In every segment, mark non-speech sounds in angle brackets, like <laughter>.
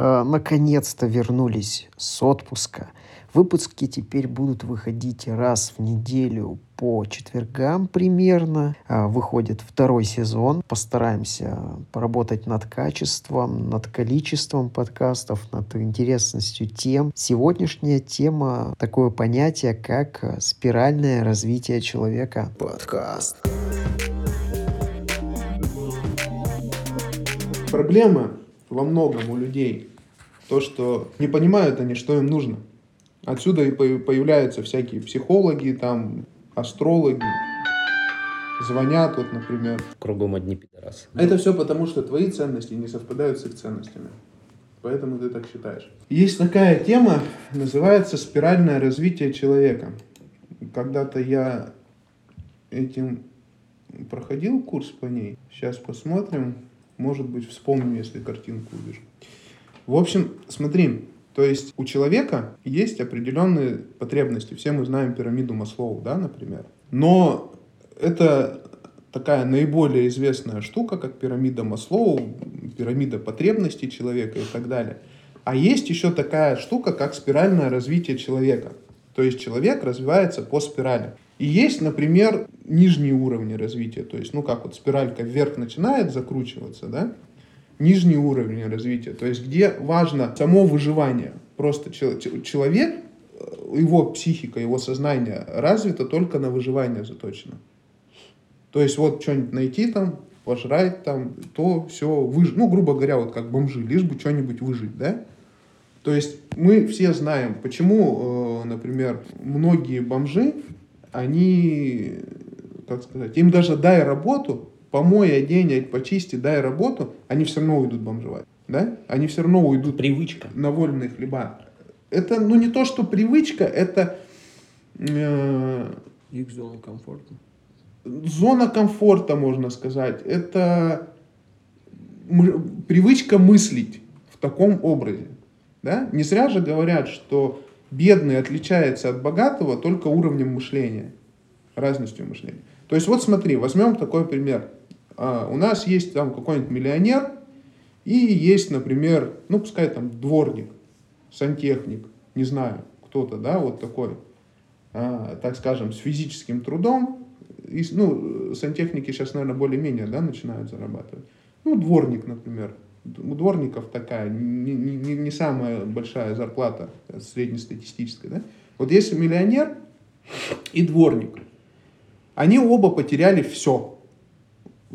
э, наконец-то вернулись с отпуска. Выпуски теперь будут выходить раз в неделю по четвергам примерно. А, выходит второй сезон. Постараемся поработать над качеством, над количеством подкастов, над интересностью тем. Сегодняшняя тема такое понятие, как спиральное развитие человека. Подкаст. Проблема во многом у людей то, что не понимают они, что им нужно. Отсюда и появляются всякие психологи, там, астрологи, звонят, вот, например. Кругом одни пидорасы. Это все потому, что твои ценности не совпадают с их ценностями. Поэтому ты так считаешь. Есть такая тема, называется спиральное развитие человека. Когда-то я этим проходил курс по ней. Сейчас посмотрим. Может быть, вспомню, если картинку увижу. В общем, смотри, то есть у человека есть определенные потребности. Все мы знаем пирамиду Маслоу, да, например. Но это такая наиболее известная штука, как пирамида Маслоу, пирамида потребностей человека и так далее. А есть еще такая штука, как спиральное развитие человека. То есть человек развивается по спирали. И есть, например, нижние уровни развития. То есть, ну как вот спиралька вверх начинает закручиваться, да, нижний уровень развития, то есть где важно само выживание. Просто человек, э, его психика, его сознание развито только на выживание заточено. То есть вот что-нибудь найти там, пожрать там, то все выжить. Ну, грубо говоря, вот как бомжи, лишь бы что-нибудь выжить, да? То есть мы все знаем, почему, э, например, многие бомжи, они, как сказать, им даже дай работу, помой, одень, почисти, дай работу, они все равно уйдут бомжевать. Да? Они все равно уйдут Привычка. на вольные хлеба. Это, ну, не то, что привычка, это... Э, Их зона комфорта. Зона комфорта, можно сказать. Это привычка мыслить в таком образе. Да? Не зря же говорят, что бедный отличается от богатого только уровнем мышления, разностью мышления. То есть вот смотри, возьмем такой пример. А, у нас есть там какой-нибудь миллионер, и есть, например, ну, пускай там дворник, сантехник, не знаю, кто-то, да, вот такой, а, так скажем, с физическим трудом, и, ну, сантехники сейчас, наверное, более-менее, да, начинают зарабатывать. Ну, дворник, например. У дворников такая не, не, не самая большая зарплата среднестатистическая, да. Вот если миллионер и дворник, они оба потеряли все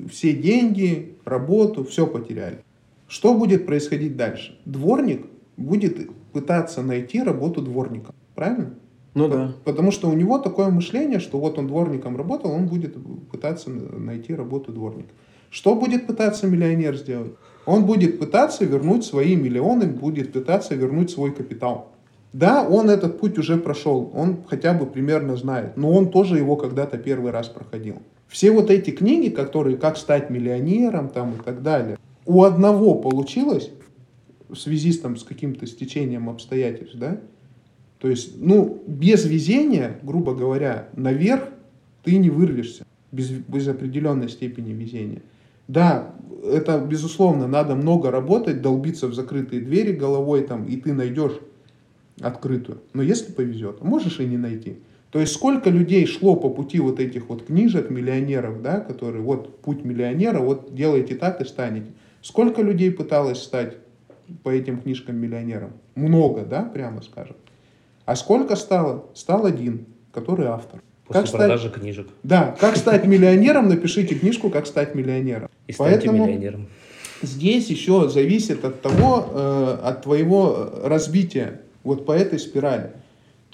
все деньги, работу, все потеряли. Что будет происходить дальше? Дворник будет пытаться найти работу дворника. Правильно? Ну да. Потому что у него такое мышление, что вот он дворником работал, он будет пытаться найти работу дворника. Что будет пытаться миллионер сделать? Он будет пытаться вернуть свои миллионы, будет пытаться вернуть свой капитал. Да, он этот путь уже прошел, он хотя бы примерно знает, но он тоже его когда-то первый раз проходил. Все вот эти книги, которые «Как стать миллионером» там и так далее, у одного получилось в связи с, там, с каким-то стечением обстоятельств, да, то есть, ну, без везения, грубо говоря, наверх ты не вырвешься без, без определенной степени везения. Да, это, безусловно, надо много работать, долбиться в закрытые двери головой там, и ты найдешь открытую. Но если повезет, можешь и не найти. То есть сколько людей шло по пути вот этих вот книжек миллионеров, да, которые вот путь миллионера, вот делайте так и станете. Сколько людей пыталось стать по этим книжкам миллионером? Много, да, прямо скажем. А сколько стало? Стал один, который автор. После как продажи стать... книжек. Да, как стать миллионером, напишите книжку «Как стать миллионером». И станьте Поэтому миллионером. Здесь еще зависит от того, э, от твоего развития вот по этой спирали.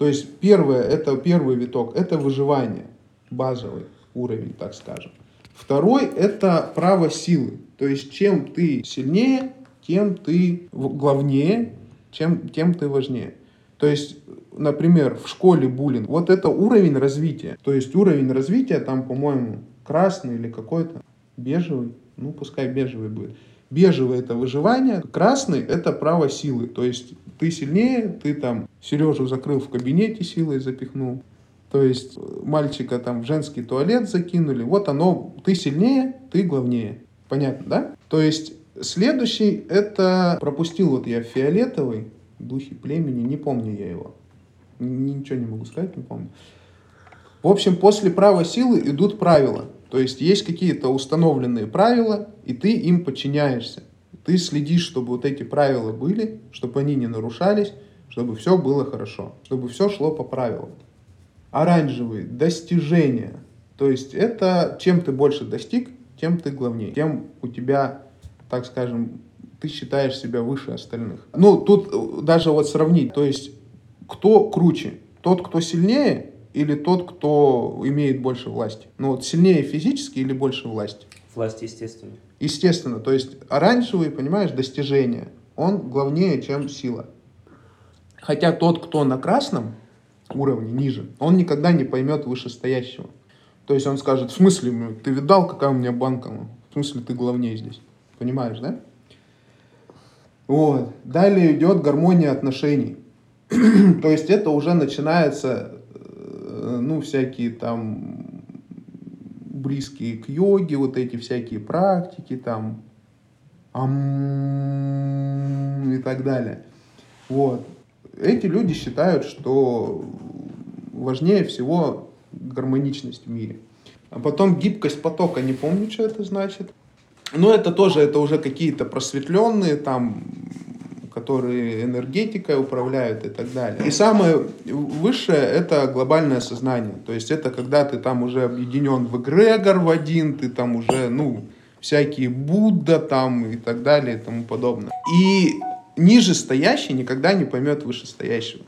То есть первое, это первый виток, это выживание, базовый уровень, так скажем. Второй – это право силы. То есть чем ты сильнее, тем ты главнее, чем, тем ты важнее. То есть, например, в школе буллинг, вот это уровень развития. То есть уровень развития там, по-моему, красный или какой-то бежевый, ну пускай бежевый будет. Бежевый это выживание, красный это право силы. То есть ты сильнее, ты там Сережу закрыл в кабинете силой запихнул. То есть мальчика там в женский туалет закинули. Вот оно, ты сильнее, ты главнее. Понятно, да? То есть Следующий это пропустил вот я фиолетовый, духи племени, не помню я его. Ничего не могу сказать, не помню. В общем, после права силы идут правила. То есть есть какие-то установленные правила, и ты им подчиняешься. Ты следишь, чтобы вот эти правила были, чтобы они не нарушались, чтобы все было хорошо, чтобы все шло по правилам. Оранжевый – достижение. То есть это чем ты больше достиг, тем ты главнее, тем у тебя, так скажем, ты считаешь себя выше остальных. Ну, тут даже вот сравнить, то есть кто круче? Тот, кто сильнее или тот, кто имеет больше власти? Ну вот сильнее физически или больше власти? Власть, естественно. Естественно, то есть оранжевый, понимаешь, достижение, он главнее, чем сила. Хотя тот, кто на красном уровне, ниже, он никогда не поймет вышестоящего. То есть он скажет, в смысле, ты видал, какая у меня банка? В смысле, ты главнее здесь. Понимаешь, да? Вот. Далее идет гармония отношений. <clears throat> То есть это уже начинается, ну, всякие там близкие к йоге, вот эти всякие практики, там, ам, и так далее. Вот. Эти люди считают, что важнее всего гармоничность в мире. А потом гибкость потока, не помню, что это значит. Но это тоже, это уже какие-то просветленные, там, которые энергетикой управляют и так далее. И самое высшее — это глобальное сознание. То есть это когда ты там уже объединен в эгрегор в один, ты там уже, ну, всякие Будда там и так далее и тому подобное. И ниже стоящий никогда не поймет вышестоящего.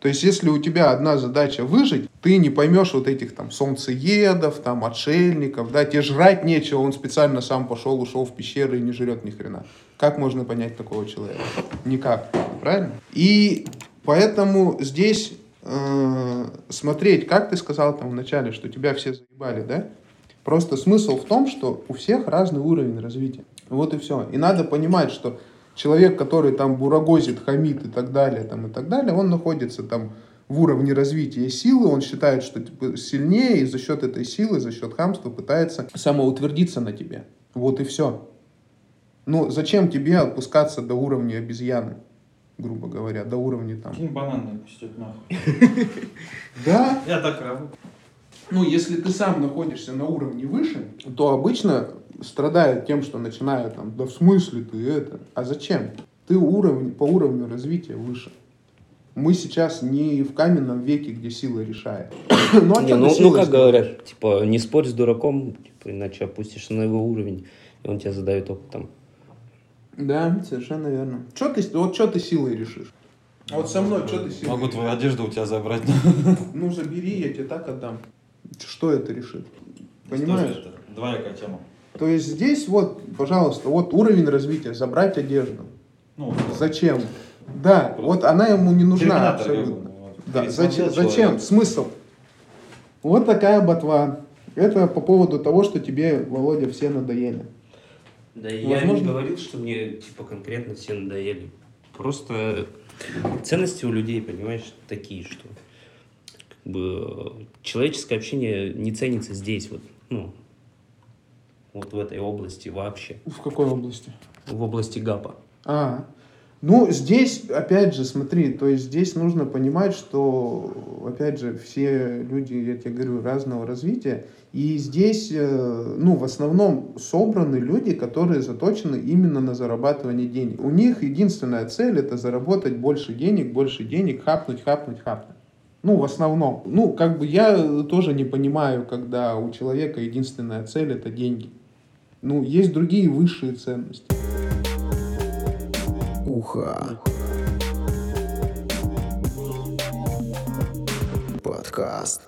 То есть, если у тебя одна задача выжить, ты не поймешь вот этих там солнцеедов, там отшельников, да, тебе жрать нечего, он специально сам пошел, ушел в пещеры и не жрет ни хрена. Как можно понять такого человека? Никак, правильно? И поэтому здесь э, смотреть, как ты сказал там вначале, что тебя все заебали, да? Просто смысл в том, что у всех разный уровень развития. Вот и все. И надо понимать, что человек, который там бурагозит, хамит и так далее, там, и так далее, он находится там в уровне развития силы, он считает, что типа, сильнее, и за счет этой силы, за счет хамства пытается самоутвердиться на тебе. Вот и все. Ну, зачем тебе опускаться до уровня обезьяны, грубо говоря, до уровня там... Кинь банан пустят нахуй. <laughs> Да? Я так раб. Ну, если ты сам находишься на уровне выше, то обычно страдают тем, что начинают там, да в смысле ты это? А зачем? Ты уровень, по уровню развития выше. Мы сейчас не в каменном веке, где сила решает. <coughs> ну, а не, ну, ну как говорят, типа, не спорь с дураком, типа, иначе опустишься на его уровень, и он тебя задает опытом. Да, совершенно верно. Что ты, вот что ты силой решишь? А вот со мной что ты силой Могу твою одежду у тебя забрать. <laughs> Ну, забери, я тебе так отдам. Что это решит? Понимаешь? Это двоякая тема. То есть здесь вот, пожалуйста, вот уровень развития, забрать одежду. Ну, Зачем? Да, вот она ему не нужна абсолютно. Да, зачем, зачем? Смысл? Вот такая ботва. Это по поводу того, что тебе, Володя, все надоели. Да Возможно... я не говорил, что мне типа конкретно все надоели. Просто ценности у людей, понимаешь, такие, что как бы человеческое общение не ценится здесь, вот, ну, вот в этой области вообще. В какой области? В области ГАПа. А, ну, здесь, опять же, смотри, то есть здесь нужно понимать, что, опять же, все люди, я тебе говорю, разного развития, и здесь, э, ну, в основном собраны люди, которые заточены именно на зарабатывание денег. У них единственная цель – это заработать больше денег, больше денег, хапнуть, хапнуть, хапнуть. Ну, в основном. Ну, как бы я тоже не понимаю, когда у человека единственная цель – это деньги. Ну, есть другие высшие ценности. Уха. Подкаст.